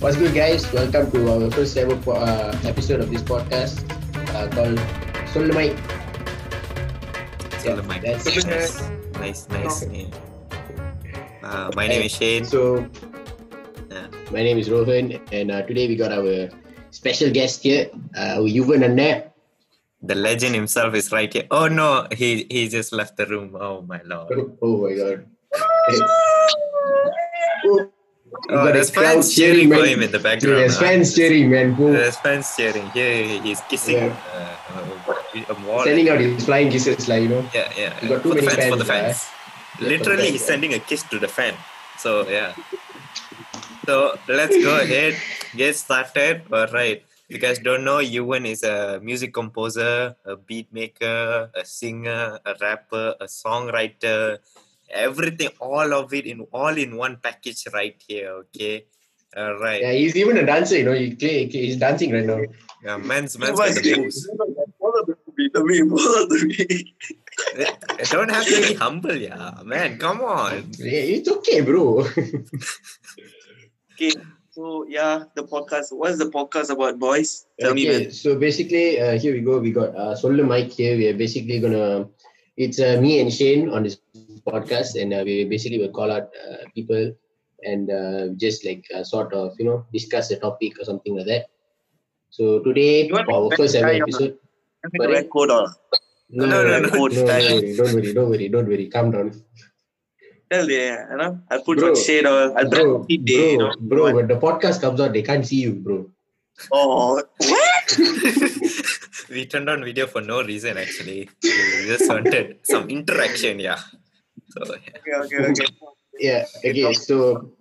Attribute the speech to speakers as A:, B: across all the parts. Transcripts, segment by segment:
A: What's good, guys? Welcome to our first ever uh, episode of this podcast uh, called. Sollu Mike. That's
B: Nice, nice, nice name. Uh, my name is Shane.
A: So,
B: Yeah.
A: my name is Rohan, and uh, today we got our special guest here, uh, Yuvan Anna.
B: The legend himself is right here. Oh no, he he just left the room. Oh my lord.
A: Oh my god.
B: Oh, there's fans cheering for him in the background.
A: There's
B: huh?
A: fans cheering, man. Boom.
B: There's fans cheering. Here he's kissing
A: Yeah.
B: uh, a wall.
A: Sending out his flying kisses, like, you know.
B: Yeah, yeah.
A: You got too
B: for
A: many
B: fans, for the
A: fans,
B: fans.
A: Yeah,
B: Literally,
A: fans,
B: he's sending a kiss to the fan. So yeah. So let's go ahead, get started. All right. You guys don't know, Yuvan is a music composer, a beat maker, a singer, a rapper, a songwriter, everything, all of it in all in one package right here. Okay. All right.
A: Yeah, he's even a dancer, you know. He play, he's dancing right now.
B: Yeah, man's man's got the moves. I don't have to be humble, yeah. Man, come on.
A: Yeah, it's okay, bro.
C: Okay, so yeah, the podcast. What's the podcast about, boys? Tell me,
A: okay,
C: man.
A: so basically, uh, here we go. We got uh, Sollu Mike here. We are basically gonna. It's uh, me and Shane on this podcast, and uh, we basically will call out uh, people and uh, just like uh, sort of you know discuss a topic or something like that. So today, for our first ever episode.
C: Make a or
A: No,
B: No, no,
A: no,
B: no,
A: no,
C: no.
A: don't worry, don't worry, don't worry, don't worry, don't worry.
C: tell them, you know, I'll put
A: Bro,
C: on shade or I'll
A: Bro,
C: bring it day, you
A: bro,
C: know.
A: bro, when the podcast comes out, they can't see you, bro.
C: Oh, what?
B: we turned on video for no reason actually. We just wanted some interaction, yeah. So yeah.
C: Okay, okay, okay.
A: Yeah, okay, so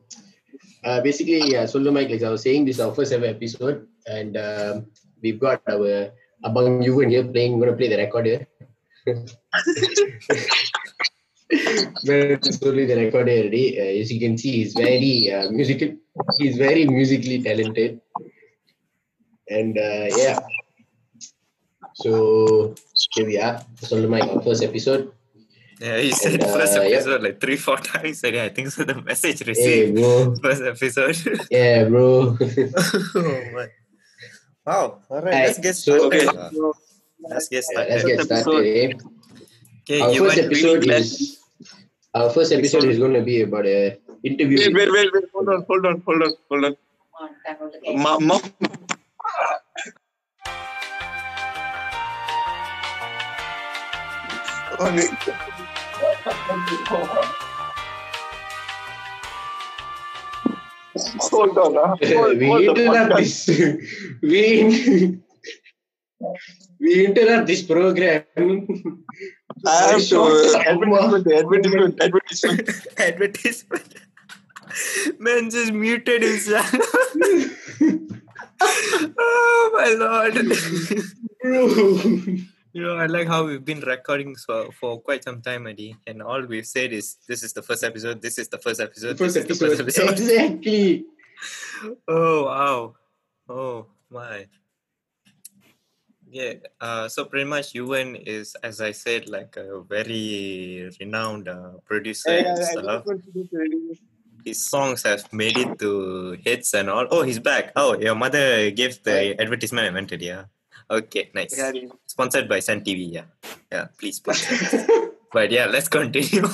A: uh, basically, yeah, Sollu Mike, like I was saying, this is our first ever episode, and um, we've got our Abang Yuvan here playing, going to play the recorder. Well, slowly the recorder already. Uh, as you can see, he's very uh, musical. He's very musically talented, and uh, yeah. So here we are, Sollu Mike, our first episode.
B: Yeah, he said
A: And,
B: first
A: uh, yeah.
B: episode like three, four times. And yeah, I think so. The message
A: Hey,
B: received
A: bro.
B: first episode.
A: Yeah, bro.
B: oh my. Wow. All right,
A: Alright,
B: let's get
A: so-
B: started.
C: Okay.
B: uh,
C: So,
B: let's get
A: Yeah, let's
B: started.
A: get started. Eh?
B: Okay,
A: Our
B: you
A: first episode
C: really
A: is our first episode is going to be about a interview.
C: wait, wait, wait, wait. Hold on, hold on, hold on, hold on. Ma- ma- Okay. Hold on. Hold,
A: we
C: hold
A: interrupt
C: podcast.
A: this. we we interrupt this program.
C: I have
A: Short
C: to uh, advertisement, advertisement, advertisement.
B: Advertisement. Man just muted himself. oh my lord.
A: Bro.
B: You know, I like how we've been recording for, for quite some time, Adi, and all we've said is this is the first episode, this is the first episode,
A: First
B: this is the
A: episode.
B: first episode.
A: Exactly.
B: Oh wow. Oh my. Yeah, uh, so pretty much Yuvan is, as I said, like a very renowned uh, producer and stuff. His songs have made it to hits and all. Oh, he's back. Oh, your mother gave the advertisement I wanted, yeah. Okay, nice. Sponsored by Sun TV, yeah. Yeah, please sponsor. But yeah, let's continue.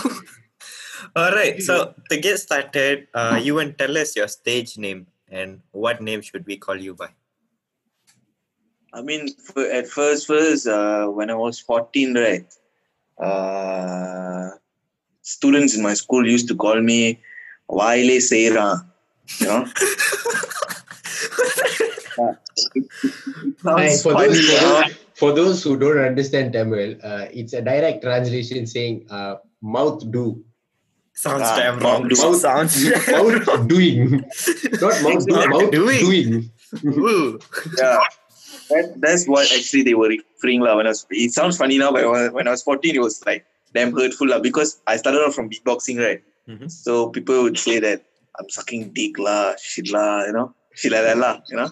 B: All right. So to get started, uh, you can tell us your stage name and what name should we call you by?
C: I mean, at first, first, uh, when I was 14, right, uh, students in my school used to call me Waile Seira. You know? Uh, it
A: Hey,
C: sounds
A: for, those, for, those, for those who don't understand Tamil, uh, it's a direct translation saying uh, mouth do.
B: Sounds
C: Ah,
B: damn wrong.
C: mouth-
B: Mouth sounds
A: Mouth doing. Not mouth do, mouth
B: doing.
A: doing.
C: Yeah. That, that's what actually they were referring lah. When I was, it sounds funny now, but when I- was 14, it was like damn hurtful lah because I started off from beatboxing, right?
B: Mhm.
C: So people would say that I'm sucking dick lah, shit lah, you know, shit like that lah, you know.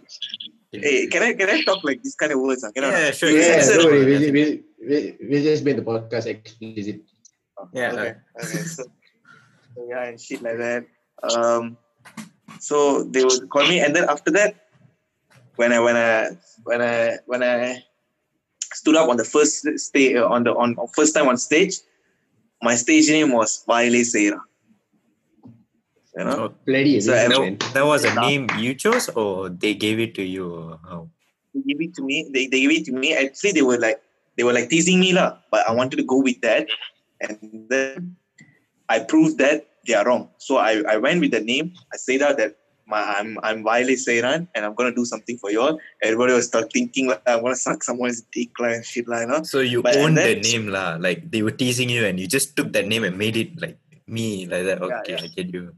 C: Hey, can I can I talk like this kind of words? ah? Can I?
B: Yeah, sure.
A: Yeah,
C: Censored.
A: don't worry. We, we, we, we just made the podcast explicit.
B: Yeah.
C: Okay. okay. So, so yeah, and shit like that. Um, So they would call me, and then after that, when I when I when I when I stood up on the first stage on the on first time on stage, my stage name was Vaile Seira. You know,
B: Oh,
A: Bloody
C: So,
A: amazing,
C: I know-
A: man.
B: that was a name you chose, or they gave it to you? Or how?
C: they gave it to me. They, they gave it to me. Actually, they were like they were like teasing me lah, but I wanted to go with that, and then I proved that they are wrong. So I, I went with the name. I said out that my I'm I'm Wiley Seiran and I'm gonna do something for you all. Everybody was start thinking like I'm gonna suck someone's dick like and shit like you know.
B: So you
C: But- and
B: owned the name, lah. Like they were teasing you, and you just took that name and made it like me, like that.
C: Yeah,
B: Okay,
C: yeah.
B: I get you.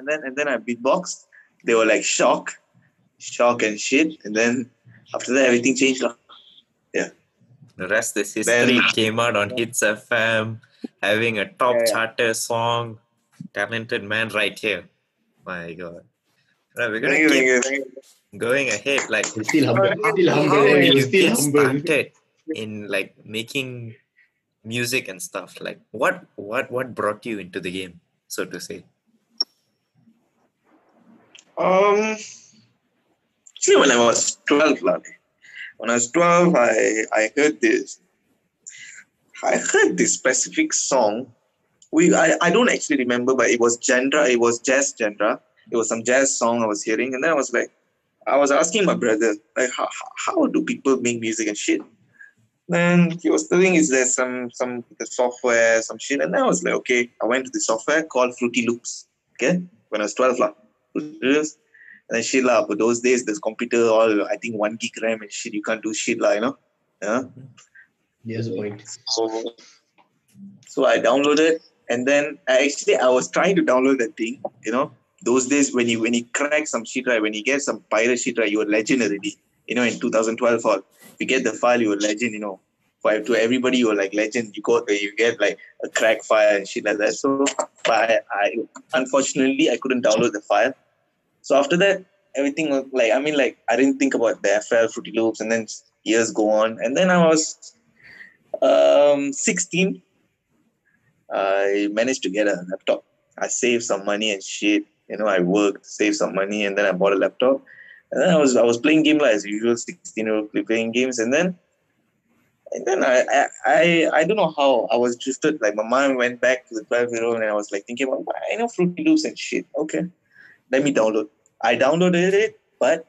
C: So, and then and then I beatbox. They were like shock, shock and shit. And then after that everything changed Yeah.
B: The rest is history.
C: Then-
B: Came out on Hits FM, having a top
C: Yeah, yeah.
B: charter song. Talented man, right here. My God. Right, we're gonna
C: Thank you,
B: keep
C: thank you, thank you.
B: going ahead. Like,
A: He's still humble.
C: How-
A: Still humble.
B: how
A: man.
B: did you
A: still
B: get
A: humble.
B: started in like making music and stuff? Like, what, what, what brought you into the game, so to say?
C: Um, when I was 12, like, when I was 12, I, I heard this. I heard this specific song. We I, I don't actually remember, but it was genre, it was jazz genre. It was some jazz song I was hearing, and then I was like, I was asking my brother, like, how, how- do people make music and shit? Then he was telling is there some some the software, some shit, and then I was like, okay, I went to the software called Fruity Loops. Okay, when I was 12, lah. And then shit lah. But those days, this computer all I think one gig RAM and shit. You can't do shit lah, you know. Yeah.
A: Yes, point.
C: So, so I downloaded, and then I actually I was trying to download that thing. You know, those days when you when you crack some shit right, when you get some pirate shit right, you're a legend already. You know, in 2012 or if you get the file, you're a legend. You know, for to everybody, you're like legend. You go, you get like a crack file and shit like that. So, but I, I unfortunately I couldn't download the file. So after that, everything was like I mean, like I didn't think about the FL Fruity Loops, and then years go on, and then I was um 16 i managed to get a laptop i saved some money and shit you know i worked saved some money and then i bought a laptop and then i was i was playing game like as usual 16 year old playing games and then and then I, I I I don't know how I was drifted. Like my mind went back to the 12 year old and I was like thinking about I know Fruity Loops and shit. Okay, let me download. I downloaded it, but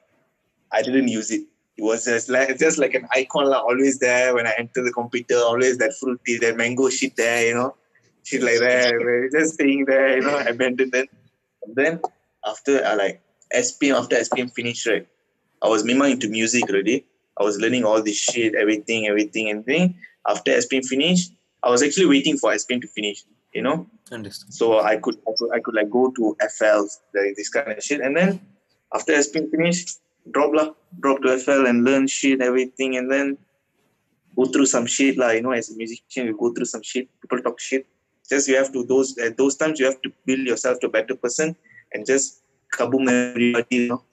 C: I didn't use it. It was just like just like an icon, like, always there when I enter the computer. Always that fruity, that mango shit there, you know, shit like that. just staying there, you know, I abandoned. Then, and then after I like SPM, after SPM finished, right, I was mima into music already. I was learning all this shit, everything, everything, and everything. After SPM finished, I was actually waiting for SPM to finish, you know.
B: Understood.
C: So I could, I could, I could like go to FLs, like this kind of shit. And then after SPM finished, drop lah, drop to FL and learn shit, everything, and then go through some shit lah. You know, as a musician, you go through some shit. People talk shit. Just you have to those at those times you have to build yourself to a better person and just kaboom everybody. You know,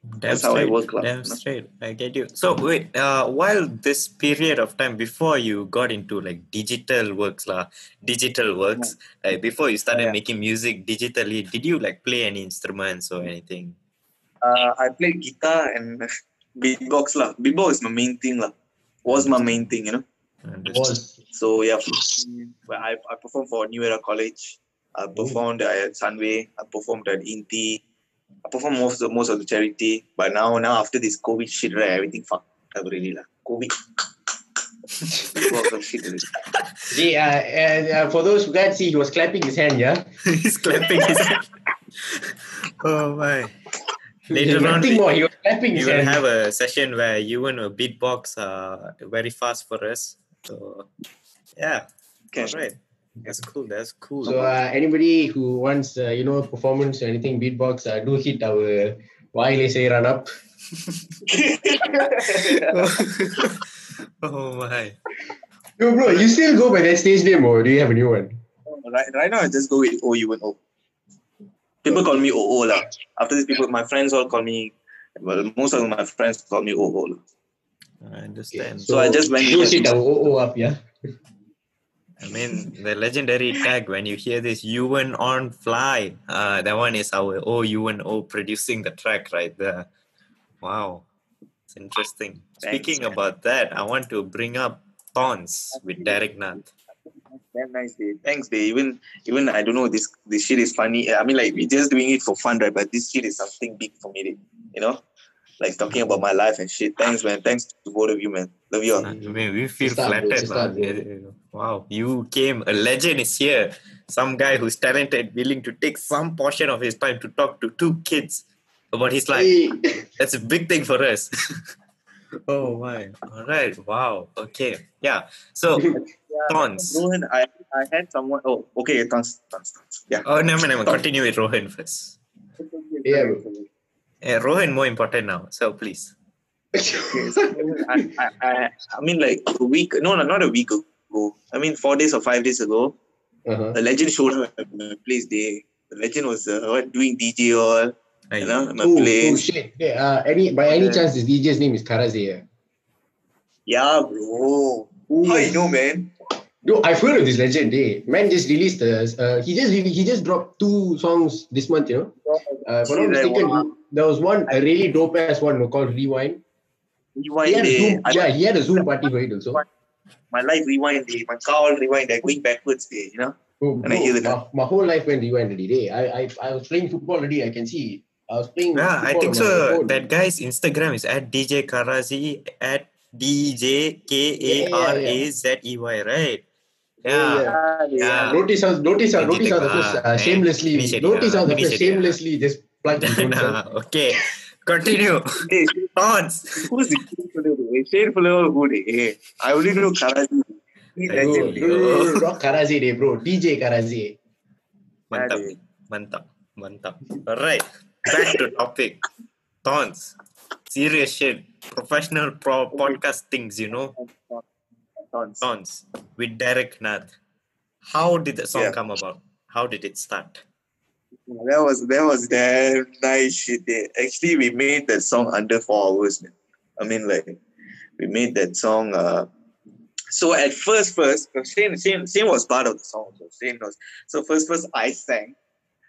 B: Damn
C: That's how I
B: straight.
C: work, lah.
B: Damn straight. I get you. So wait, uh, while this period of time before you got into like digital works, lah, digital works, like before you started
C: Yeah.
B: making music digitally, did you like play any instruments or anything?
C: uh, I play guitar and beatbox lah. Beatbox is my main thing lah. Was my main thing, you know.
B: Understood.
A: Was
C: So yeah, I, I performed for New Era College. I performed at Sunway. I performed at Inti. I performed most of most of the charity. But now now after this COVID shit, right, everything fucked up really lah. COVID. Fuck up shit already.
A: See, uh, uh, uh, for those who can't see, he was clapping his hand, yeah?
B: He's clapping his hand. oh my. Later on,
A: Nothing more, he was clapping
B: we will have a session where you and a beatbox uh, very fast for us. So yeah,
C: Okay.
B: all right. That's cool. That's cool.
A: So, uh, anybody who wants, uh, you know, performance or anything, beatbox, uh, do hit our Wiley say run up.
B: oh my.
A: No, bro, you still go by that stage name or do you have a new one?
C: right, right now I just go with O U N O. People call me OO lah. After this, people, my friends all call me. Well, most of my friends call me OO. lah.
B: I understand.
C: So I just went
A: Do
C: with-
A: hit our OO up, yeah?
B: I mean, the legendary tag when you hear this Yuan on fly, uh, that one is our O O producing the track right there. Wow, it's interesting.
C: Thanks,
B: Speaking
C: man.
B: about that, I want to bring up Thorns with Derek Nath.
C: Damn nice day. Thanks, day. Even even I don't know this this shit is funny. I mean, like we're just doing it for fun, right? But this shit is something big for me, you know. Like talking about my life and shit. Thanks, man. Thanks to both of you, man. Love you all.
B: I mean, we feel
A: start,
B: flattered.
A: Start,
B: man. Wow, you came. A legend is here. Some guy who's talented, willing to take some portion of his time to talk to two kids about his life.
A: Hey.
B: That's a big thing for us. oh my! All right. Wow. Okay. Yeah. So Thorns.
C: Rohan, I, I had someone. Oh, okay. Thorns, tons, tons. Yeah.
B: Oh no, no, no. Continue with Rohan first.
A: Yeah, bro.
B: Eh, Rohan more important now. So please.
C: I, I, I, I mean, like a week. No, no, not a week ago. I mean, four days or five days ago,
A: Uh-huh.
C: a legend showed up at my place. Day. The legend was uh, what doing DJ all. You know, my
A: Oh, oh
C: place.
A: shit. Yeah, uh, any by any
C: Yeah.
A: chance this DJ's name is Karazey? Yeah?
C: Yeah, bro. How you know, man?
A: No, I've heard of this legend. Hey, man just released the. Uh, he just he just dropped two songs this month. You know, uh, if I'm not
C: See,
A: mistaken,
C: wow.
A: There was one a really dope ass one called Rewind. He
C: Rewind
A: had
C: day.
A: Zoom,
C: I-
A: yeah, he had a Zoom party for it also.
C: my life rewind day. My car all rewind day. Going backwards day. You know.
A: Oh,
C: And I hear the-
A: my, my whole life went rewind already. Hey, I, I, I was playing football already. I can see. I was playing.
B: Yeah, I think so.
A: phone.
B: That guy's Instagram is at DJ Karazey at DJ K A R A Z E Y, right? Yeah.
A: Yeah.
B: Yeah.
A: Notice how notice how notice how
B: the
A: the first
B: bar,
A: uh,
B: eh?
A: shamelessly notice how the
B: Finish
A: first
B: it, yeah.
A: shamelessly just plugged his own self.
B: okay. Continue.
C: Hey,
B: Thorns.
C: who's the shade fuller? Shade fuller who day? Hey, I only know Karaji. He's
B: Hey,
A: No,
C: legend.
A: no, no, no, not Karazey day, bro. DJ Karazey.
B: Mantap. Mantap. Mantap. Alright. Back to topic. Thorns. Serious shit. Professional pro podcast things, you know.
C: Tons.
B: Thorns. With Derek Nath. How did the song
C: Yeah.
B: come about? How did it start?
C: That was that was damn nice shit. Actually, we made that song under four hours, man. I mean, like we made that song. Uh, so at first, first uh, Shane, Shane, Shane was part of the song. So Shane was. So first, first I sang.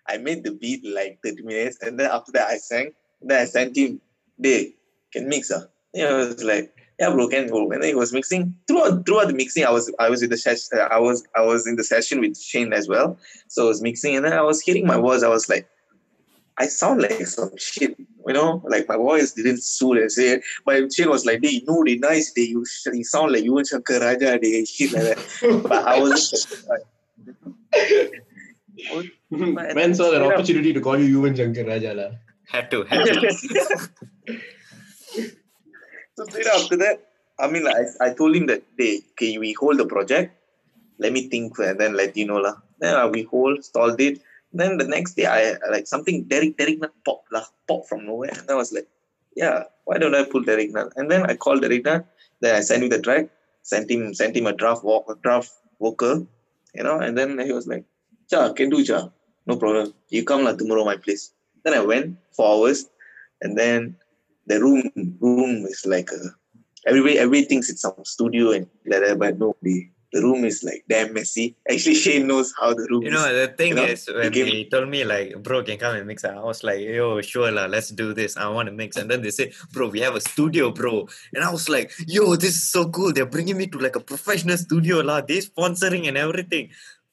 C: I made the beat like thirty minutes, and then after that I sang. Then I sent him, "They can mix, ah." Yeah, I was like, "Yeah, bro, can go." And then he was mixing. Throughout throughout the mixing, I was I was in the session. Uh, I was I was in the session with Shane as well. So I was mixing, and then I was hearing my voice. I was like, I sound like some shit, you know, like my voice didn't suit as say it. But Shane was like, "They you know, they nice, they you, you sound like Yuvan Shankar Raja, they shit like that." But I was like,
A: Man saw an opportunity to call you Yuvan Shankar Raja. lah.
B: Had to, had to.
C: so straight after that, I mean, like, I, I told him that, "Hey, okay, we hold the project. Let me think and then let you know lah." Then uh, we hold, stalled it. Then the next day, I like something Derek Derek Nath pop lah, pop from nowhere, and I was like, "Yeah, why don't I pull Derek Nath?" And then I called Derek Nath. Then I sent him the track, sent him sent him a draft walk, a draft vocal, you know. And then he was like, "Cha, can do cha, no problem. You come lah tomorrow my place." Then I went for hours, and then the room room is like a everybody everybody thinks it's some studio and like that, but no, the the room is like damn messy. Actually, Shane knows how the room
B: You
C: is.
B: know, the thing
C: You know,
B: is, when
C: gave-
B: he told me, like, bro, can come and mix, I was like, yo, sure, la, let's do this. I want to mix. And then they say, bro, we have a studio, bro. And I was like, yo, this is so cool. They're bringing me to like a professional studio, la. They sponsoring and everything.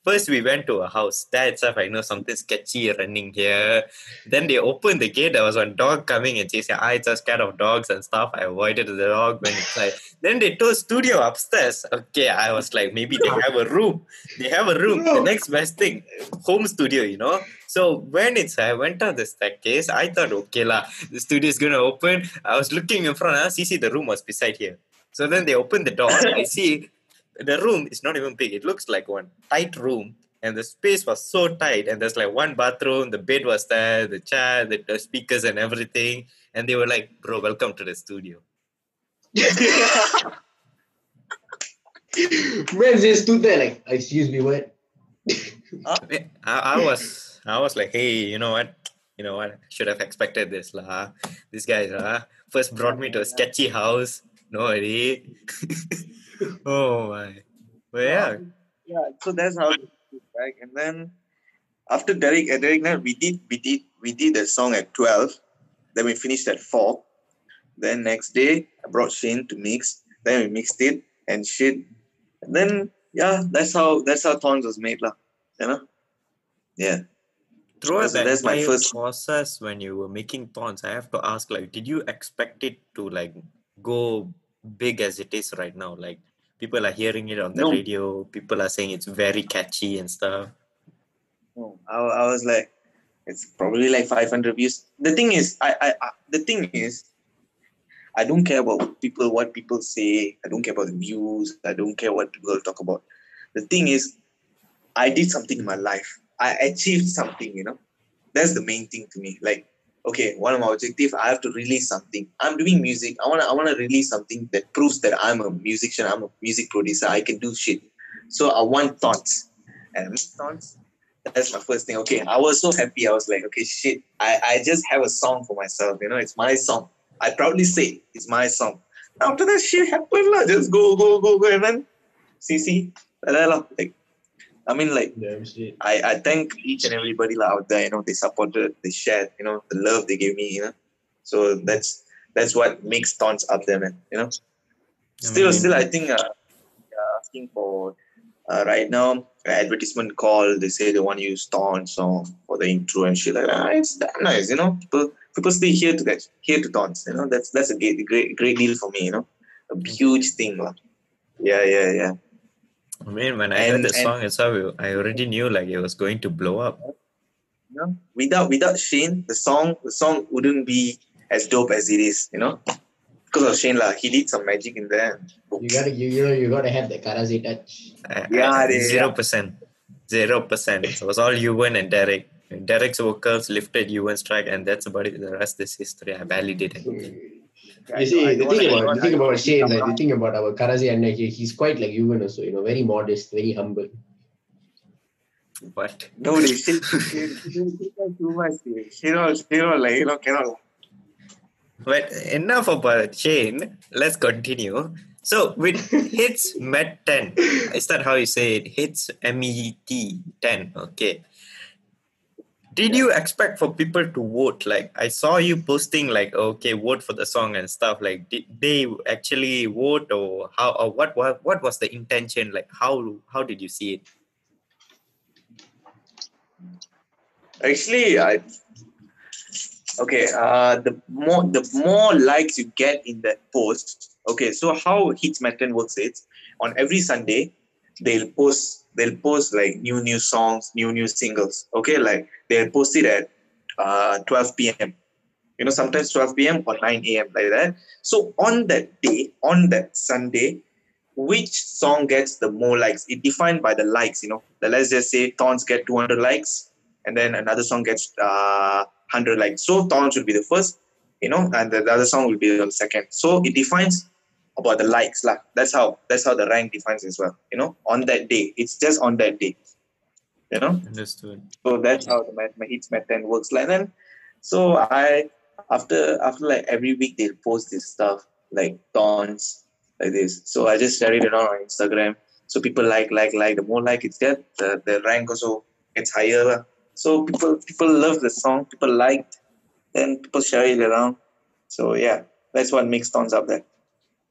B: First, we went to a house. That itself, I know something sketchy running here. Then they opened the gate. There was one dog coming and chasing. I just scared of dogs and stuff. I avoided the dog when it's like. Then they told studio upstairs. Okay, I was like, maybe they have a room. They have a room. The next best thing, home studio, you know. So when it's I went down the staircase, I thought, okay lah, the studio is gonna open. I was looking in front, huh? see the room was beside here. So then they opened the door. I see the room is not even big. It looks like one tight room. And the space was so tight, and there's like one bathroom, the bed was there, the chair, the, the speakers, and everything. And they were like, "Bro, welcome to the studio."
A: Man just stood there like, excuse me, what?
B: I, I was I was like, hey, you know what? You know what? Should have expected this lah. This guy uh, first brought me to a sketchy house. No idea. oh my. But yeah,
C: yeah, so that's how it back. And then after Derek at Derek night, we did we did we did the song at twelve. Then we finished at four. Then next day I brought Shane to mix. Then we mixed it and shit. And then yeah, that's how that's how Thorns was made, lah. You know? Yeah.
B: Throughout
C: So
B: that
C: that's my first-
B: process when you were making thorns, I have to ask, like, did you expect it to like go big as it is right now? Like, people are hearing it on the
C: No.
B: radio. People are saying it's very catchy and stuff.
C: No, I, I was like, it's probably like 500 views. The thing is, I, I, I the thing is, I don't care about people, what people say. I don't care about the views. I don't care what people talk about. The thing is, I did something in my life. I achieved something, you know. That's the main thing to me. Like, okay, one of my objectives, I have to release something. I'm doing music. I wanna I wanna release something that proves that I'm a musician, I'm a music producer, I can do shit. So I want thoughts. And thoughts, that's my first thing. Okay, I was so happy. I was like, okay, shit, I, I just have a song for myself. You know, it's my song. I proudly say it's my song. After that shit happened, lah, just go, go, go, go, and then see, see, like I mean, like. I, I thank each and everybody lah out there. You know, they supported, they shared. You know, the love they gave me. You know, so that's that's what makes Thorns up there, man. You know, still,
B: mean-
C: still, I think uh, asking for uh, right now advertisement call. They say they want to use Thorns song for the intro and shit like that. It's that nice, you know. People people stay here to that here to Thorns. You know, that's that's a great great great deal for me. You know, a huge thing, lah. Yeah, yeah, yeah.
B: I mean, when I heard
C: And-
B: the
C: and-
B: song itself, I already knew like it was going to blow up.
C: You know, without without Shane, the song the song wouldn't be as dope as it is. You know, because of Shane lah. He did some magic in there.
A: You gotta you, you know you gotta have the Karazey touch.
C: Yeah, they-
B: Zero percent. Zero percent. It was all Ewan and Derek. Derek's vocals lifted Ewan's track, and that's about it. The rest is history. I validated.
A: You see, the thing about the thing about Shane, like, the thing about our Karazey and he, he's quite like Yuvan also, you know, very modest, very humble.
B: But
C: No, they Shane, Shane, Shane, Shane too much. dude. Shane, was- Shane was like you know cannot.
B: but enough about Shane. Let's continue. So with hits met ten, is that how you say it? Hits M E T ten. Okay. Did you expect for people to vote? Like I saw you posting like okay, vote for the song and stuff. Like did they actually vote or how or what what what was the intention? Like how how did you see it?
C: Actually, I okay. Uh, the more the more likes you get in that post. Okay, so how Hits Matten works is on every Sunday they'll post they'll post like new new songs, new new singles. Okay, like they'll post it at uh 12 p.m. You know, sometimes 12 p.m. or 9 a.m. like that. So on that day, on that Sunday, which song gets the more likes? It defined by the likes. You know, let's just say Thorns get 200 likes and then another song gets uh, 100 likes. So Thorns will be the first, you know, and the other song will be the second. So it defines about the likes. Lah. That's how that's how the rank defines as well. You know, on that day. It's just on that day. You know?
B: Understood.
C: So that's how the my, my hits method works. Like then so I after after like every week they post this stuff like Thorns like this. So I just share it around on Instagram. So people like, like, like. The more like it's get, the, the rank also gets higher. lah. So people people love the song, people liked, then people share it around. So yeah, that's what makes Thorns up there.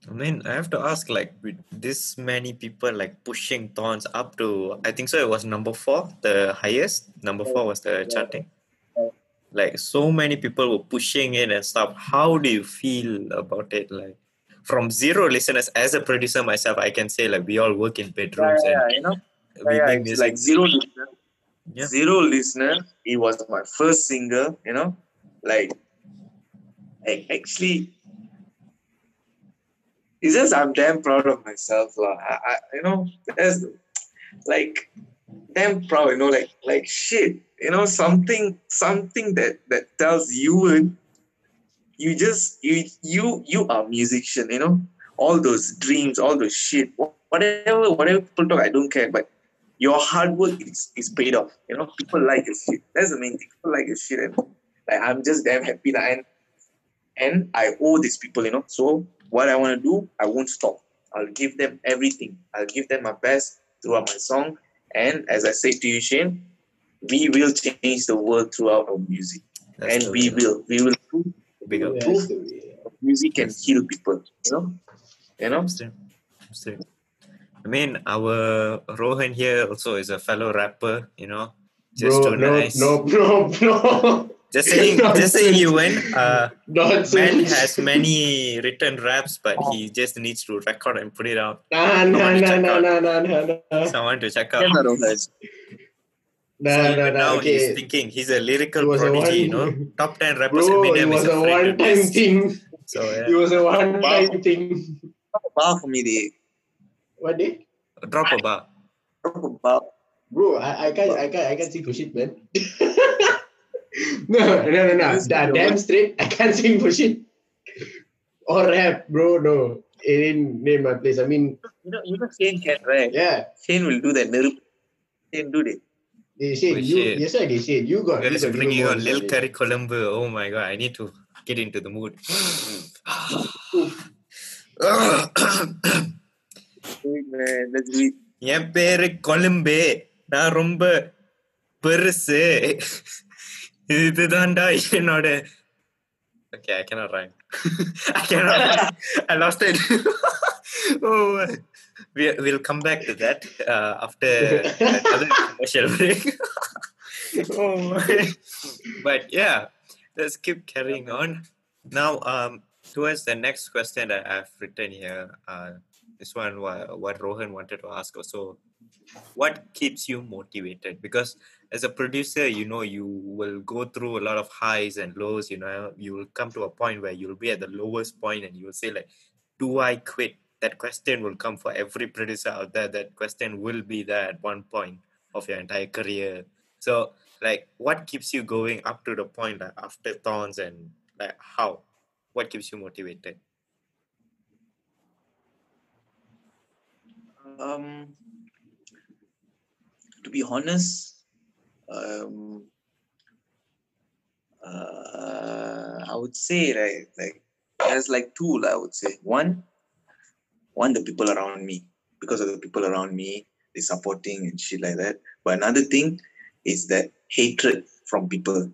B: I mean, I have to ask, like, with this many people like pushing Thorns up to, I think so. It was number four, the highest. Number four was the charting. Like, so many people were pushing it and stuff. How do you feel about it? Like, from zero listeners, as a producer myself, I can say like we all work in bedrooms and
C: you know,
B: we
C: yeah, it's like zero listener.
B: Yeah.
C: Zero listener. It was my first single, you know. Like I actually it's just I'm damn proud of myself. lah. I, I you know, there's like damn proud, you know, like like shit, you know, something something that that tells you you just you you you are musician, you know, all those dreams, all those shit, whatever whatever people talk, I don't care, but your hard work is, is paid off. You know, people like your shit. That's the main thing. People like your shit, and like I'm just damn happy that and and I owe these people. You know, so what I want to do, I won't stop. I'll give them everything. I'll give them my best. throughout my song. And as I say to you, Shane, we will change the world throughout our music.
B: That's
C: and we
B: way.
C: will. We will prove
B: Big up.
A: Yeah,
C: proof
A: that's
C: music can heal people. You know? You know?
B: Understood. Understood. I mean, our Rohan here also is a fellow rapper, you know. Just
A: Bro,
B: too
A: no,
B: nice.
A: no, no, no.
B: Just saying, just saying you win. Uh,
A: Nonsense.
B: man has many written raps, but he just needs to record and put it out.
A: Nah, nah,
B: Someone
A: nah, nah,
B: out.
A: nah, nah, nah, nah.
B: Someone to check out.
C: Yeah, Rohan.
A: Nah,
B: So
A: nah,
B: even
A: nah,
B: now he's thinking he's a lyrical
A: It was a
B: prodigy, you know. Top ten rappers
A: Bro, it was
B: is
A: a
B: afraid
A: one-time thing.
B: So yeah.
A: It was a one-time thing.
C: Bar for me, they
A: What day?
B: drop a bar.
C: talk about
A: Bro, I, I can't, I can't, I can't sing for shit, man. no, no, no, no.
C: Yes,
A: Da-
C: bro.
A: damn straight, I can't sing for shit. Or rap, bro. No, it ain't name my place. I mean,
C: you know, you know Shane can, right?
A: yeah.
C: Shane will do that. Nerup. Shane do that.
A: They said
B: Oh,
A: you.
B: shit.
A: Yes, sir. They said you got.
B: Guys
A: you got
B: bringing
A: even
B: on
A: more
B: Lil
A: than
B: Curry Colombo. Oh my god, I need to get into the mood.
C: Do it, man. Let's do it.
B: என் பேரு கொழும்பே நான் ரொம்ப பெருசு இதுதான்டா என்னோட Okay, I cannot rhyme. I cannot. Rhyme. I lost it. oh, we, we'll come back to that uh, after another commercial break. oh my. But yeah, let's keep carrying on. Now, um, towards the next question that I've written here, uh, this one what, what Rohan wanted to ask also. What keeps you motivated? Because as a producer, you know, you will go through a lot of highs and lows. You know, you will come to a point where you'll be at the lowest point and you will say, like, do I quit? That question will come for every producer out there. That question will be there at one point of your entire career. So, like, what keeps you going up to the point like after thorns and like how? What keeps you motivated?
C: Um, to be honest, um, uh, I would say right, like there's like two. I would say one, one the people around me because of the people around me, they supporting and shit like that. But another thing is that hatred from people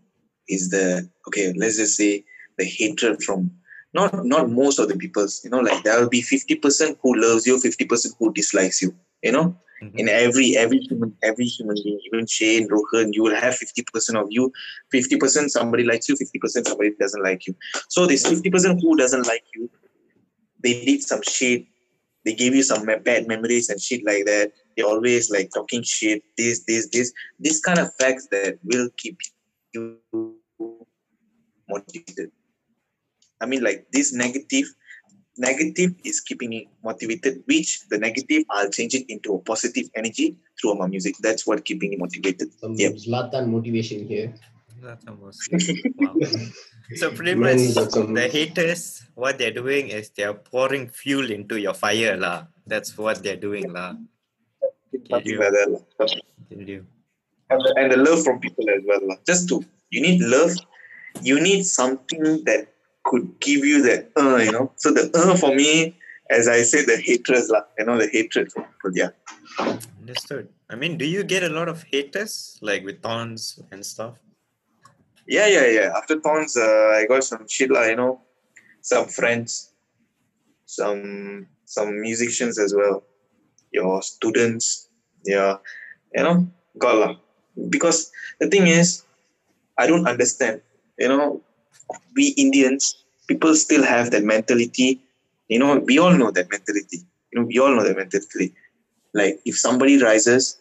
C: is the okay. Let's just say the hatred from not not most of the peoples. You know, like there will be fifty percent who loves you, fifty percent who dislikes you. You know,
B: Mhm.
C: in every every human every human being, even Shane, Rohan, you will have fifty percent of you. Fifty percent somebody likes you, fifty percent somebody doesn't like you. So this fifty percent who doesn't like you, they did some shit. They gave you some bad memories and shit like that. They always like talking shit. This, this, this. This kind of facts that will keep you motivated. I mean, like this negative, negative is keeping me motivated. Which the negative, I'll change it into a positive energy through my music. That's what keeping me motivated.
A: Some
C: Yep.
A: Zlatan motivation here.
B: That's almost wow. So pretty much
A: got some-
B: the haters, what they're doing is they're pouring fuel into your fire, lah. That's what they're doing, lah.
C: Something like
B: Can you?
C: And the, and the love from people as well. lah. Just to you need love. You need something that could give you that uh, you know. So the uh for me, as I said, the hatred, lah. You know, the hatred. Yeah.
B: Understood. I mean, do you get a lot of haters like with thorns and stuff?
C: Yeah, yeah, yeah. After Thorns, uh, I got some shit, lah, you know, some friends, some some musicians as well, your students, yeah, you know, got lah. Because the thing is, I don't understand, you know, we Indians, people still have that mentality, you know, we all know that mentality, you know, we all know that mentality. Like if somebody rises,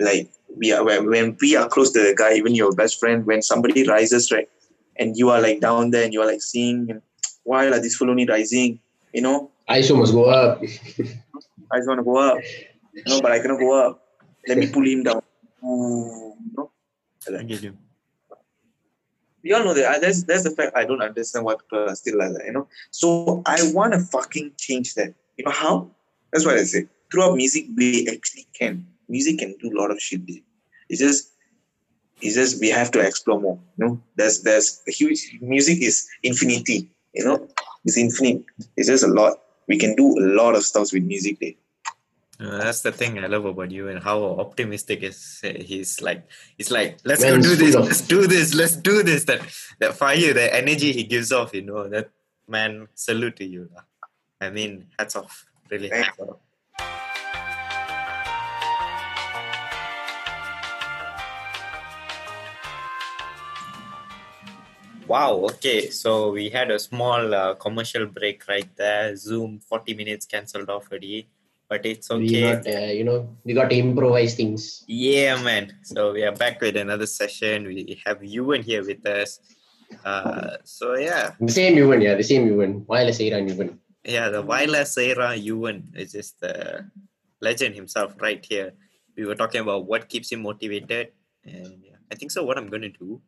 C: like we are when, when we are close to the guy, even your best friend, when somebody rises, right, and you are like down there and you are like seeing, and why are this fool only rising? You know, I
A: ISO must go up.
C: I just want to go up. No, but I cannot go up. Let me pull him down. Ooh, you know?
B: I get you.
C: We all know that. Uh, That's that's the fact. I don't understand why people are still like that. You know. So I want to fucking change that. You know how? That's what I say. Throughout music, we actually can. Music can do a lot of shit. It's just, it's just we have to explore more. You know, there's there's a huge music is infinity. You know, it's infinite. It's just a lot. We can do a lot of stuff with music. dude.
B: Uh, that's the thing I love about you and how optimistic is he's like he's like let's
A: Man,
B: go do this let's do this let's do this that that fire the energy he gives off you know that man salute to you lah. I mean hats off really hats off Wow. Okay. So we had a small uh, commercial break right there. Zoom 40 minutes cancelled off already, but it's okay.
A: got, uh, you know, we got to improvise things.
B: Yeah, man. So we are back with another session. We have Ewan here with us. Uh, so yeah,
A: The same Ewan, yeah, the same Ewan. Wireless Iran Ewan.
B: yeah, the wireless era Ewan is just the legend himself right here. We were talking about what keeps him motivated, and yeah, I think so. What I'm gonna do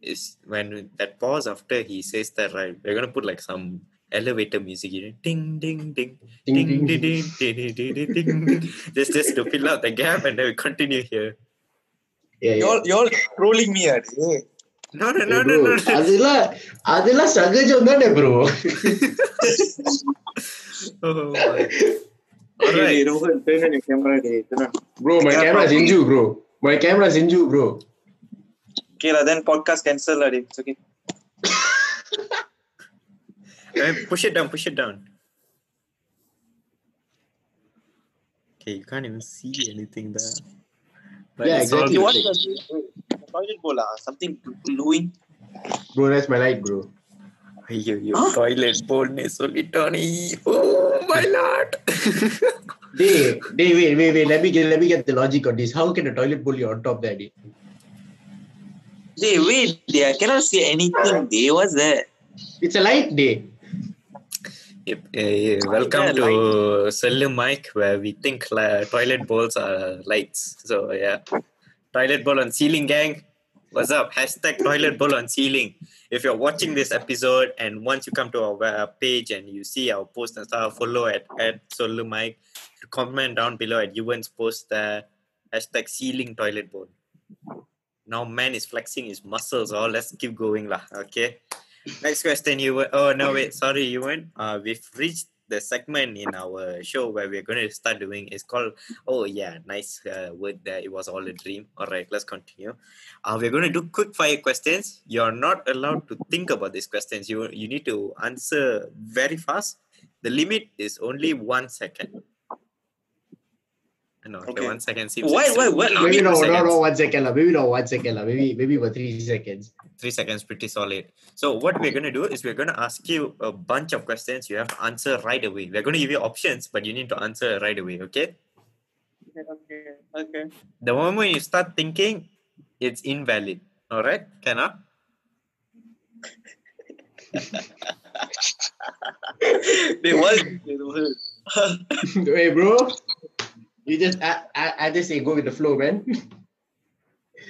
B: is when that pause after he says that, right? We're gonna put like some elevator music, you know, ding ding ding
A: Ding,
B: ding
A: ding.
B: ding ding ding ding ding ding ding. Just just to fill out the gap, and then we continue here.
A: Yeah, yeah.
C: Y'all, y'all trolling me, ah, eh?
B: No, no,
A: Hey,
B: no,
A: bro,
B: no, no.
A: அதெல்லாம் அதெல்லாம் சகஜம் தானே bro
B: Oh, my. All
C: Hey,
B: right.
C: Rohan, turn on your camera, dey. Turn on.
A: bro my
C: Yeah,
A: camera is
C: probably.
A: inju bro my camera is inju bro
C: Okay, lah, then podcast cancel, lah, dey. It's okay.
B: Eh, push it down, push it down. Okay, you can't even see anything there. But
A: Yeah,
B: it's all
A: exactly.
C: You
B: good.
C: want the the toilet bowl, ah? Something glowing.
A: bro that's my light bro
B: ஐயோ
C: Huh?
B: Toilet போல்னு சொல்லிட்டானே oh my lot
A: Dey, dey, wait, wait, wait. Let me get, let me get the logic on this. How can a toilet bowl be on top there? Dey?
C: Dey, wait, dey. I cannot see anything, dey. What's that?
A: It's a light day.
B: welcome to Sollu Mike where we think la- toilet bowls are lights. So yeah. Toilet bowl on ceiling gang. What's up? Hashtag toilet bowl on ceiling. If you're watching this episode and once you come to our uh, page and you see our post and stuff, follow at, at Solu Mike. Comment down below at Ewan's post there. Hashtag ceiling toilet bowl. Now man is flexing his muscles. Oh, let's keep going lah. Okay. Next question, you were. Oh no, wait, sorry, you went. Uh, we've reached the segment in our show where we're going to start doing. It's called. Oh yeah, nice uh, word there. It was all a dream. All right, let's continue. Uh, we're going to do quick fire questions. You're not allowed to think about these questions. You you need to answer very fast. The limit is only one second. No, okay,
C: Okay.
B: one second seems.
C: Why- why-
B: extreme.
C: why-
B: Give me
A: Maybe
B: two
A: no, no,
B: seconds.
A: no, one second. lah. Maybe not one second. lah. Maybe, maybe for three seconds.
B: three seconds pretty solid so what we're going to do is we're going to ask you a bunch of questions you have to answer right away we're going to give you options but you need to answer right away okay
C: Okay, okay.
B: the moment you start thinking it's invalid all right cannot
C: Dey, what? Dey, Rohan.
A: hey, bro. You just, I, I, I just say go with the flow, man.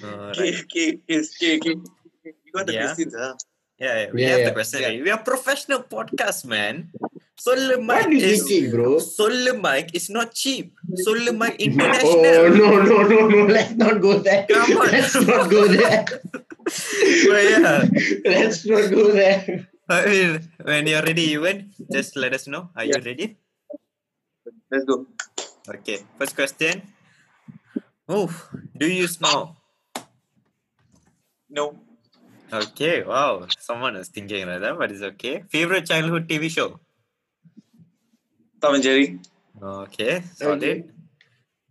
B: all
C: Okay, okay, okay, okay. You got the
B: Yeah.
C: questions, ah?
B: yeah, yeah we
A: Yeah,
B: have
A: yeah.
B: the question
C: Yeah.
B: we are professional podcast man Sollu
A: What
B: Mike is
A: thinking, bro?
B: Sollu Mike is not cheap Sollu Mike
A: Oh,
B: international
A: no, no, no, no. Let's not go there.
B: Come on.
A: Let's not go there.
B: But yeah
A: Let's not go there.
B: I mean, when you're ready Ewan just let us know are you ready
C: Let's go.
B: Okay, first question. Oh, do you snore?
C: No.
B: Okay, wow. Someone was thinking like that, but it's okay. Favorite childhood TV show?
C: Tom and Jerry.
B: Okay, solid.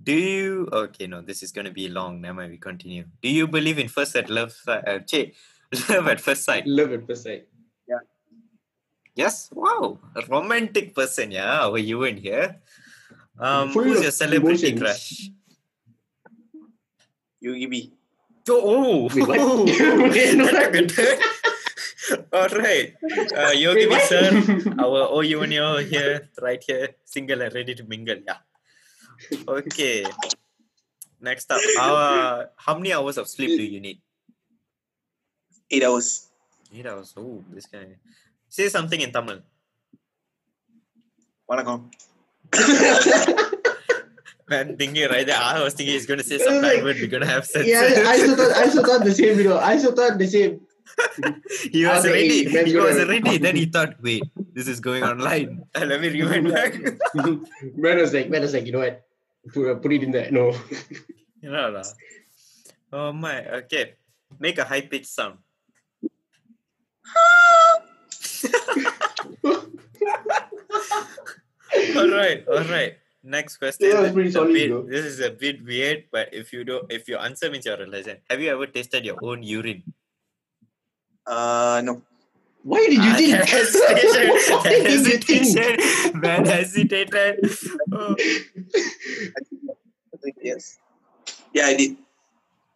B: Do you? Okay, no, this is gonna be long. Never mind. We continue. Do you believe in first at love? si- Uh, che, love at first sight.
A: Love it, per se.
B: Yes. Wow, a romantic person. Yeah, were you in here? Um, who's
A: of
B: your celebrity
A: emotions.
B: crush?
C: Yogi B.
B: Oh,
A: Wait, what?
B: oh,
A: Wait, no,
B: that took a turn. All right, uh, Yogi
A: Wait,
B: sir, our OUNO here, right here, single and ready to mingle. Yeah. Okay. Next up, our, how many hours of sleep do you need?
C: Eight hours.
B: Eight hours. Oh, this guy. Say something in Tamil.
C: Vanakkam.
B: Man, thinking right there, I was thinking he's going to say some bad word. We're to have sense.
A: yeah, I also thought, I also thought the same, you know. I also thought the same.
B: he was
A: Okay,
B: ready. He was ready. Then he thought, wait, this is going online. Uh, let me rewind back.
A: Man was like, man was like, you know what? Put, uh, put it in there. No.
B: Know lah. Oh my. Okay. Make a high pitched sound. all right. All right. Next question.
A: That was pretty
B: This is a
A: solid,
B: bit- This is a bit weird, but if you don't, if your answer means you're a legend. Have you ever tasted your own urine?
C: Uh, no.
A: Why did you
B: Ah,
A: think?
B: that hesitation.
A: Why
B: that
A: think?
B: hesitation. Man hesitated. Oh.
C: I think yes. Yeah, I did.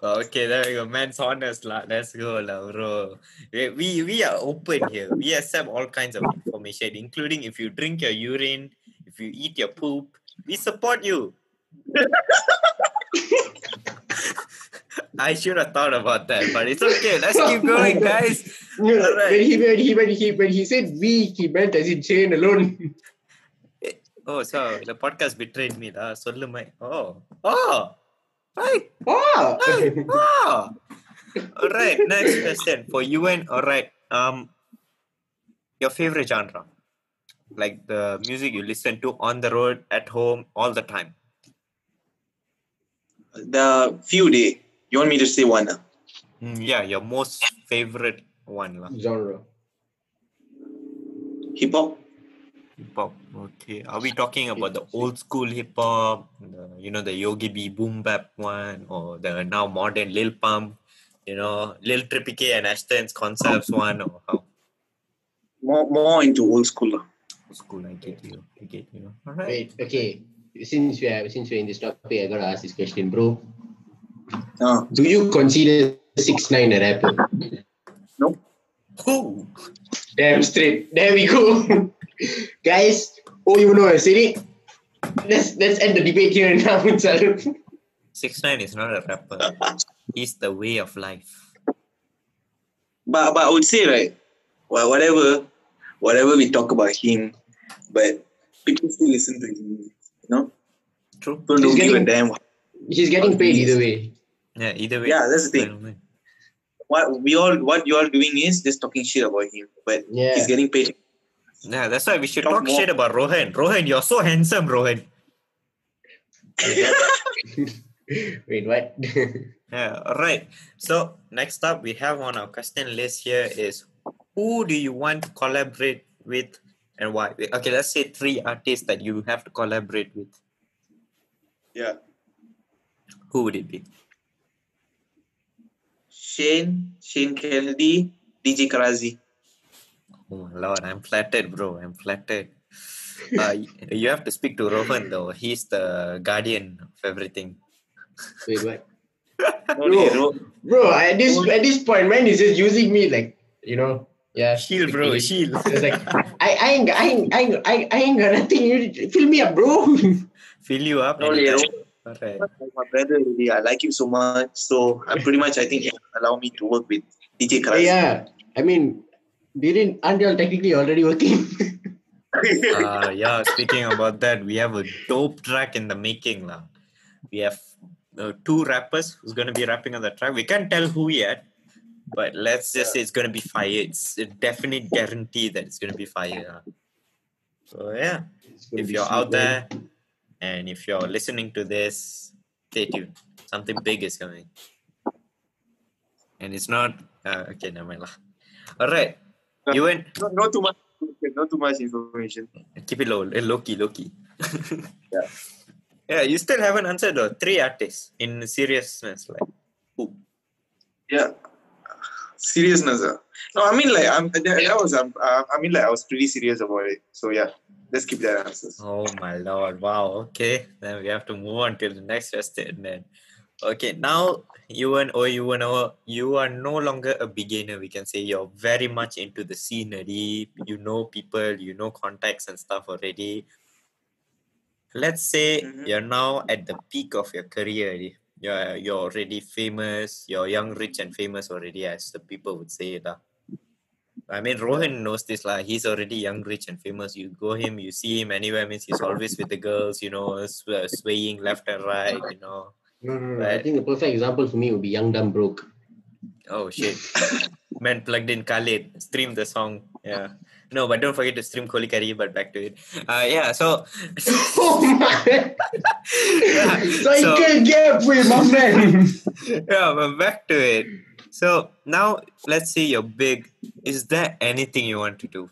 B: Okay, there you go. Man's honest, la. Let's go, la, bro. We we are open here. We accept all kinds of information, including if you drink your urine, if you eat your poop. We support you. I should have thought about that, but it's okay. Let's keep going, guys.
A: No, no,
B: right.
A: when, he, when, he, when, he, when he said we, he meant as in Jane alone.
B: Eh, oh, so the podcast betrayed me. La. my Oh. Oh hi.
A: Ah!
B: Hey, wow. All right, next question for you and all right. Um, your favorite genre, like the music you listen to on the road, at home, all the time.
C: The few day. You want me to say one?
B: Mm, yeah, your most favorite one lah.
A: Genre.
C: Hip hop.
B: Hip hop. Okay, are we talking about the old school hip hop, you know, the Yogi B boom bap one, or the now modern Lil Pump, you know, Lil Trippy K and Ashton's concepts one, or how?
C: More more into old school.
B: Old school, I get you. I get you. All right.
A: Wait, okay. Since we are since we're in this topic, I gotta ask this question, bro.
C: Ah,
A: Do you consider six nine a rapper? No.
B: Who?
A: Damn straight. There we go. Guys, oh you know I said it. Let's let's end the debate here now itself.
B: Six nine is not a rapper. He's the way of life.
C: but but I would say right, well, whatever, whatever we talk about him, but people still listen to him. You know,
B: True.
C: people don't
A: He's
C: give a
A: getting-
C: damn.
A: He's getting paid either way.
B: Yeah. Either way.
C: Yeah, that's the thing. What we all what you all doing is just talking shit about him, but
A: Yeah.
C: he's getting paid.
B: Yeah. That's why we should
C: Talk
B: talk
C: more.
B: shit about Rohan. Rohan, you're so handsome, Rohan.
A: Wait, what?
B: Yeah. All right. So next up, we have on our question list here is who do you want to collaborate with and why? Okay, let's say three artists that you have to collaborate with.
C: Yeah,
B: Who would it be?
C: Shane, Shane Kennedy, DJ Karazey.
B: Oh my lord, I'm flattered, bro. I'm flattered. Uh, you have to speak to Rohan though. He's the guardian of everything.
A: Wait, what?
C: No, no.
A: Bro, at this at this point, man is just using me like you know, yeah.
B: Shield, bro. Shield.
A: It's like I, I ain't I ain't I ain't, I, I ain't got nothing. You fill me up, bro.
B: Fill you up.
C: No,
B: anytime.
C: Leo.
B: Alright.
C: my brother really. I like him so much. So I'm pretty much I think he allow me to work with DJ
A: But
C: Karazey.
A: yeah, I mean, didn't aren't you all technically already working?
B: Uh, yeah, speaking about that, we have a dope track in the making. lah. We have uh, two rappers who's going to be rapping on the track. We can't tell who yet, but let's just say it's going to be fire. It's a definite guarantee that it's going to be fire. lah. So, yeah, if you're out
A: man.
B: there and if you're listening to this, stay tuned. Something big is coming. And it's not, uh, okay, never mind. lah. All right. You went,
C: not, not too much. Not too much information.
B: keep it low, eh, low key, low key.
C: Yeah.
B: Yeah, you still haven't answered though. Three artists in seriousness, like who?
C: Yeah. Seriousness. ah. No, I mean like I'm that, was um, uh, I mean like I was pretty serious about it. So yeah, let's keep that answers.
B: Oh my lord! Wow. Okay, then we have to move on to the next question. Then, okay, now you and or you know you are no longer a beginner. We can say you're very much into the scenery. You know people, you know contacts and stuff already. Let's say
C: Mhm.
B: you're now at the peak of your career. You're you're already famous. You're young, rich, and famous already, as the people would say it. I mean, Rohan knows this. lah. He's already young, rich, and famous. You go him, you see him anywhere, means he's always with the girls, you know, sw- swaying left and right, you know.
A: No, no, no. I think the perfect example for me would be Young Dumb Broke.
B: Oh, shit. Man plugged in Khalid, stream the song. Yeah. No, but don't forget to stream Koli Kari, but back to it. Uh, yeah, so
A: oh my!
B: Yeah,
A: Cycle gap, with my man.
B: yeah, but back to it. So now let's see you're big. Is there anything you want to do?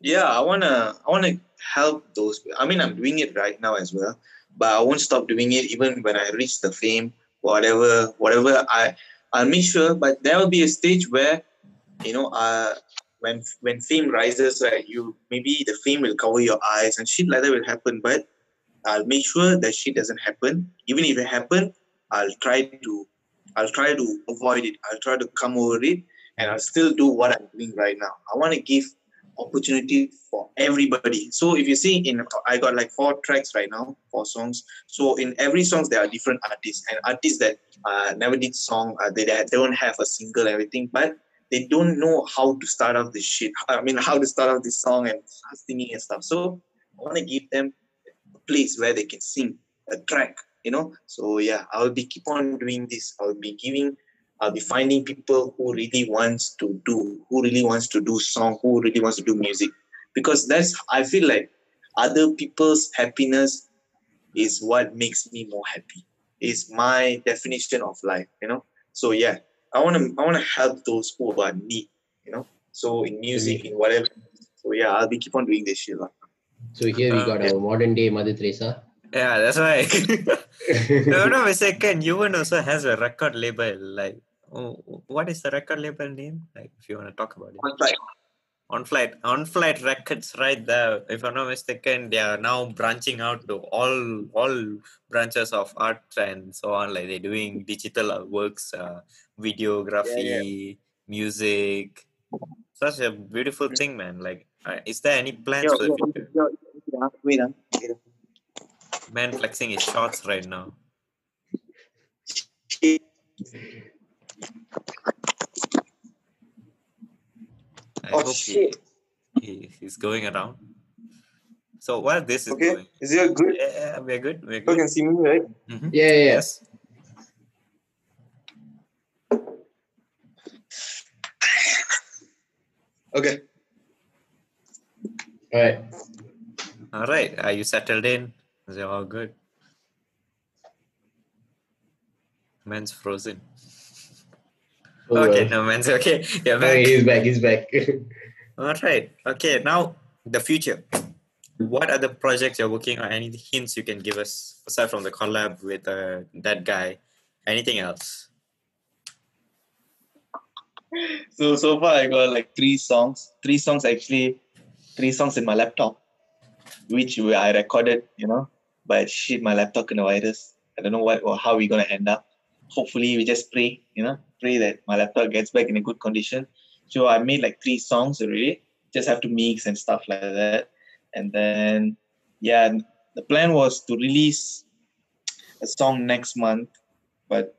C: yeah i want to i want to help those i mean i'm doing it right now as well but i won't stop doing it even when i reach the fame whatever whatever i i'll make sure but there will be a stage where you know uh when when fame rises right you maybe the fame will cover your eyes and shit like that will happen but i'll make sure that shit doesn't happen. Even if it happen i'll try to i'll try to avoid it. I'll try to come over it and i'll still do what i'm doing right now. I want to give opportunity for everybody. So if you see in I got like four tracks right now, four songs. So in every songs there are different artists and artists that uh, never did song, uh, they, they don't have a single everything, but they don't know how to start off this shit. I mean how to start off this song and singing and stuff. So I want to give them a place where they can sing a track, you know. So yeah, I'll be keep on doing this. I'll be giving I'll be finding people who really wants to do, who really wants to do song, who really wants to do music. Because that's I feel like other people's happiness is what makes me more happy. Is my definition of life, you know. So yeah, I wanna I wanna help those who are need, you know. So in music, in whatever. So yeah, I'll be keep on doing this shit. lah.
A: So here we
B: Uh,
A: got our modern day Mother Teresa.
B: Yeah, that's why. no, no, a second. Yuvan also has a record label. Like, oh, what is the record label name? Like, if you want to talk about it.
C: On flight.
B: On flight, on flight records, right there. If I'm not mistaken, they are now branching out to all all branches of art and so on. Like they're doing digital works, uh, videography, music. Such a beautiful thing, man. Like, uh, is there any plans
C: Yo,
B: for the future?
C: yo, wait, wait. ah.
B: Man flexing his shorts right now. I
C: Oh
B: hope
C: shit.
B: He, he, he's going around. So while this is
C: Okay.
B: going,
C: Is it good?
B: yeah, we're good. We're good.
C: You can see me, right?
B: Mhm.
A: Yeah, yeah, yeah.
B: Yes.
C: Okay.
A: All right.
B: All right. Are you settled in? Is it all good? Man's frozen. Okay,
A: well.
B: no, man's okay. Yeah,
A: Okay,
B: back.
A: he's back. He's back.
B: All right. Okay, now the future. What are the projects you're working on? Any hints you can give us aside from the collab with uh, that guy? Anything else?
C: So so far I got like three songs. Three songs actually, three songs in my laptop, which I recorded, you know. But shit, my laptop in a virus. I don't know what or how we're gonna end up. Hopefully, we just pray, you know, pray that my laptop gets back in a good condition. So I made like three songs already. Just have to mix and stuff like that. And then, yeah, the plan was to release a song next month, but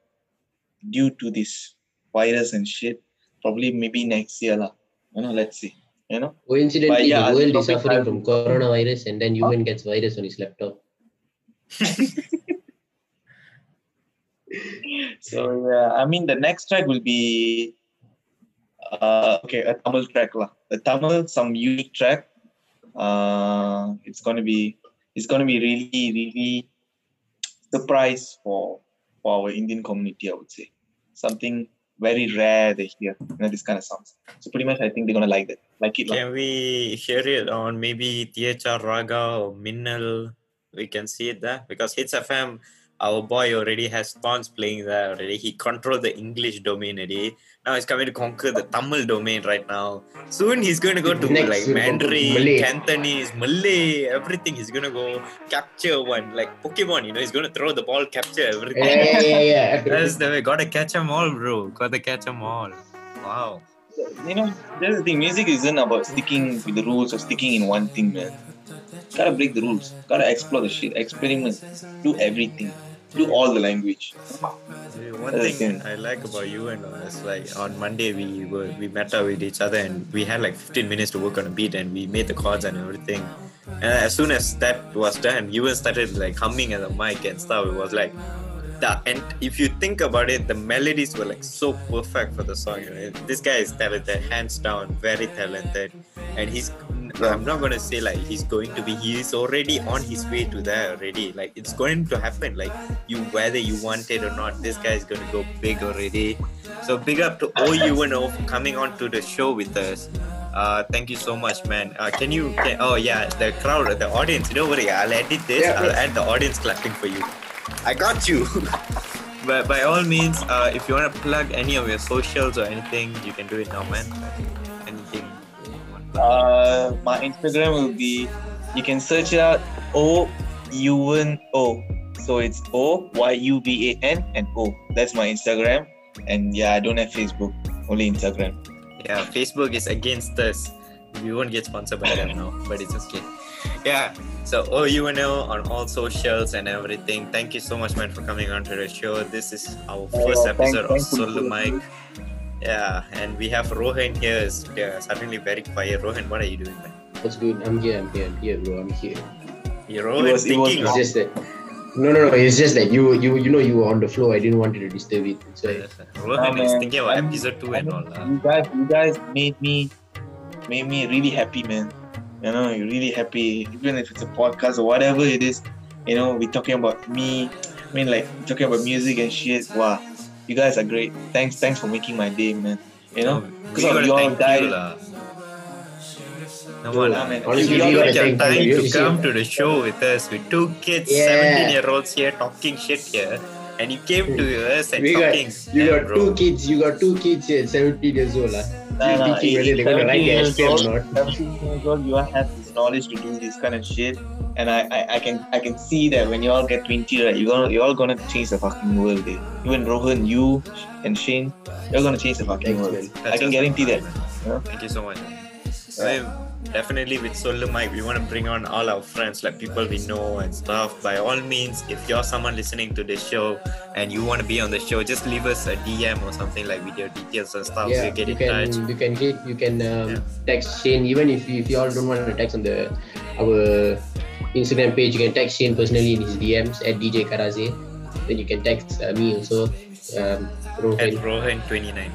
C: due to this virus and shit, probably maybe next year lah. You know, let's see. You know.
A: Coincidentally,
C: But yeah,
A: the world is suffering from coronavirus, and then Yuvan gets virus on his laptop.
C: So yeah, I mean the next track will be uh okay, a Tamil track lah. A Tamil some unique track. Uh it's gonna be it's gonna be really, really surprise for for our Indian community, I would say. Something very rare they hear, you know, this kind of songs. So pretty much I think they're gonna like that. Like it.
B: Can we hear it on maybe THR Raga or Minnal? We can see it there because Hits FM, our boy already has spawns playing there already. He controlled the English domain already. Now he's coming to conquer the Tamil domain right now. Soon he's going to go to
A: Next,
B: like
A: we'll to
B: Mandarin,
A: Malay.
B: Cantonese, Malay, everything. He's going to go capture one like Pokemon. You know, he's going to throw the ball, capture everything.
A: Yeah, yeah, yeah.
B: That's the way. Gotta catch them all, bro. Gotta catch them all. Wow.
C: you know, that's the thing. Music isn't about sticking with the rules or sticking in one thing, man. Gotta break the rules. Gotta explore the shit. Experiment. Do everything. Do all the language.
B: One
C: That's
B: thing. I like about you and is like on Monday we were we met up with each other and we had like 15 minutes to work on a beat and we made the chords and everything. And as soon as that was done, Yuvan started like humming at the mic and stuff. It was like, the and if you think about it, the melodies were like so perfect for the song. This guy is talented, hands down, very talented, and he's. I'm not gonna say like he's going to be. He's already on his way to there already. Like it's going to happen. Like you, whether you want it or not, this guy is gonna go big already. So big up to OUNO for coming on to the show with us. Uh, thank you so much, man. Uh, can you? Can, oh yeah, the crowd, the audience. Don't worry, I'll edit this.
A: Yeah,
B: I'll add the audience clapping for you. I got you. but by all means, uh, if you want to plug any of your socials or anything, you can do it now, man.
C: Uh, my Instagram will be. You can search it out. O U N O. So it's O Y U V A N and O. That's my Instagram. And yeah, I don't have Facebook. Only Instagram.
B: Yeah, Facebook is against us. We won't get sponsored by them now, but it's okay. Yeah. So OUNO on all socials and everything. Thank you so much, man, for coming on to the show. This is our
C: Oh,
B: first
C: thank-
B: episode of
C: thank you.
B: Sollu Mike. Yeah, and we have Rohan here. Is yeah, suddenly very quiet. Rohan, what are you doing, man?
A: What's good? I'm here. I'm here. I'm here, bro. I'm here.
B: You're Rohan
C: was- it was
B: thinking.
A: It's
B: of-
A: just that. No, no, no. It's just that you, you, you know, you were on the floor. I didn't want to disturb it. So.
B: Rohan
C: Nah,
B: is thinking about
C: I'm-
B: episode two and all. lah.
C: You guys, you guys made me, made me really happy, man. You know, you're really happy. Even if it's a podcast or whatever it is, you know, we're talking about me. I mean, like talking about music and shit. Wow, you guys are great. Thanks, thanks for making my day, man. You know,
B: we
C: because of
B: gotta
C: your
B: thank
C: died.
B: you, lah. Come
A: Bro,
B: on,
C: Nah, man.
A: honestly,
C: You
B: you
A: we
C: gotta
B: your time to come to the show with us with two kids,
A: Yeah.
B: 17 year olds here talking shit here, and you came to us and
A: We got, you
B: Yeah,
A: got
B: bro.
A: two kids. You got two kids here, 17 years old. lah.
C: Nah,
A: You're
C: nah,
A: thinking whether they're gonna like
C: years
A: SP or not.
C: 17 years old, you all have this knowledge to do this kind of shit. And I, I, I can I can see that when you all get 20, right, you're gonna you're all gonna change the fucking world, eh. Even Rohan, you and Shane, you're gonna change the fucking
A: Thanks,
C: world.
B: That's
C: I can guarantee that. Yeah.
B: Thank you so much. I mean, definitely with Sollu Mike, we want to bring on all our friends, like people we know and stuff. By all means, if you're someone listening to this show and you want to be on the show, just leave us a DM or something like with your details and stuff. so
A: Yeah,
B: you get
A: you
B: in
A: can
B: touch.
A: you can hit you can um,
B: Yeah.
A: text Shane even if you, if you all don't want to text on the our Instagram page you can text Shane personally in his DMs at DJ Karazey then you can text uh, me also um,
B: At
A: Rohan
B: Rohan 29.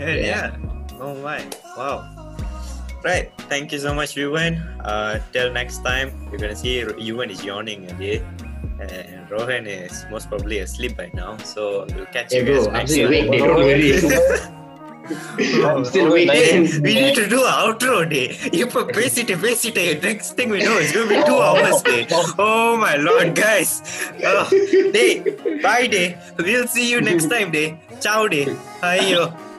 B: Yeah,
A: Yeah.
B: yeah. Oh my. Wow. Right. Thank you so much, Yuvan. Uh, till next time, you're gonna see Yuvan is yawning again. And Rohan is most probably asleep by now, so we'll catch
A: hey,
B: you guys
A: bro,
B: next
A: I'm
B: time.
A: Don't worry. I'm still
B: oh,
A: waiting.
B: We need to do an outro day. You pace it, பேசிட்டு it. next thing we know it's going to be two hours day. Oh my lord, guys. Oh, day. Bye day. We'll see you next time day. Ciao day. Hi, you.